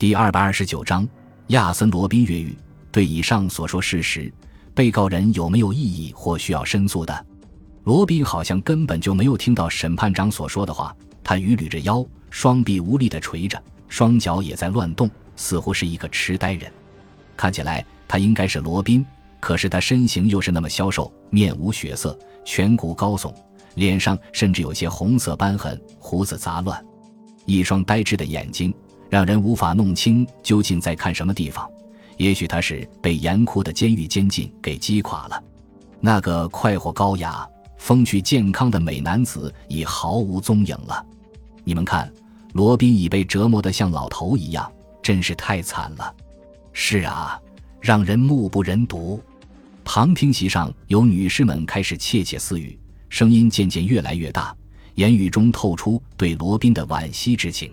第二百二十九章亚森·罗宾越狱。对以上所说事实，被告人有没有异议或需要申诉的？罗宾好像根本就没有听到审判长所说的话。他伛捋着腰，双臂无力地垂着，双脚也在乱动，似乎是一个痴呆人。看起来他应该是罗宾，可是他身形又是那么消瘦，面无血色，颧骨高耸，脸上甚至有些红色斑痕，胡子杂乱，一双呆滞的眼睛让人无法弄清究竟在看什么地方。也许他是被严酷的监狱监禁给击垮了。那个快活高雅。风趣健康的美男子已毫无踪影了。你们看，罗宾已被折磨得像老头一样，真是太惨了。是啊，让人目不忍睹。旁听席上有女士们开始窃窃私语，声音渐渐越来越大，言语中透出对罗宾的惋惜之情。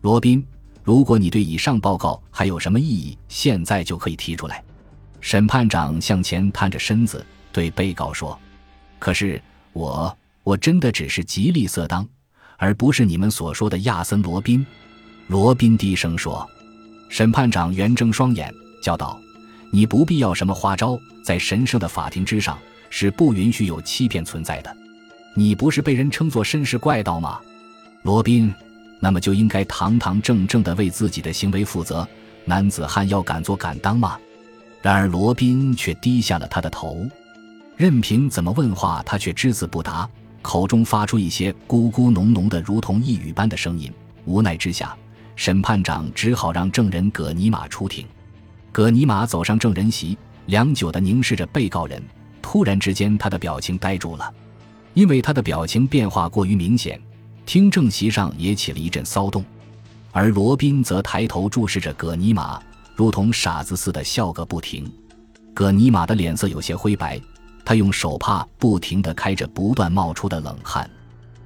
罗宾，如果你对以上报告还有什么异议，现在就可以提出来。审判长向前探着身子，对被告说。可是我，我真的只是极力色当，而不是你们所说的亚森·罗宾。罗宾低声说。审判长圆睁双眼，叫道：“你不必要什么花招，在神圣的法庭之上是不允许有欺骗存在的。你不是被人称作绅士怪盗吗？罗宾，那么就应该堂堂正正地为自己的行为负责。男子汉要敢做敢当吗？”然而罗宾却低下了他的头。任凭怎么问话，他却只字不答，口中发出一些咕咕哝哝的，如同呓语般的声音。无奈之下，审判长只好让证人葛尼玛出庭。葛尼玛走上证人席，良久地凝视着被告人。突然之间，他的表情呆住了，因为他的表情变化过于明显。听证席上也起了一阵骚动，而罗宾则抬头注视着葛尼玛，如同傻子似的笑个不停。葛尼玛的脸色有些灰白。他用手帕不停地开着不断冒出的冷汗。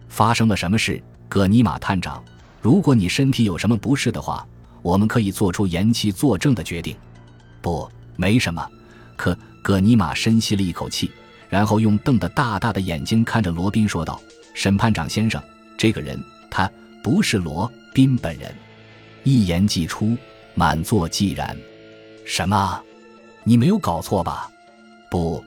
发生了什么事，葛尼玛探长？如果你身体有什么不适的话，我们可以做出延期作证的决定。不，没什么。可葛尼玛深吸了一口气，然后用瞪得大大的眼睛看着罗宾说道：“审判长先生，这个人他不是罗宾本人。”一言既出，满座寂然。什么？你没有搞错吧？不。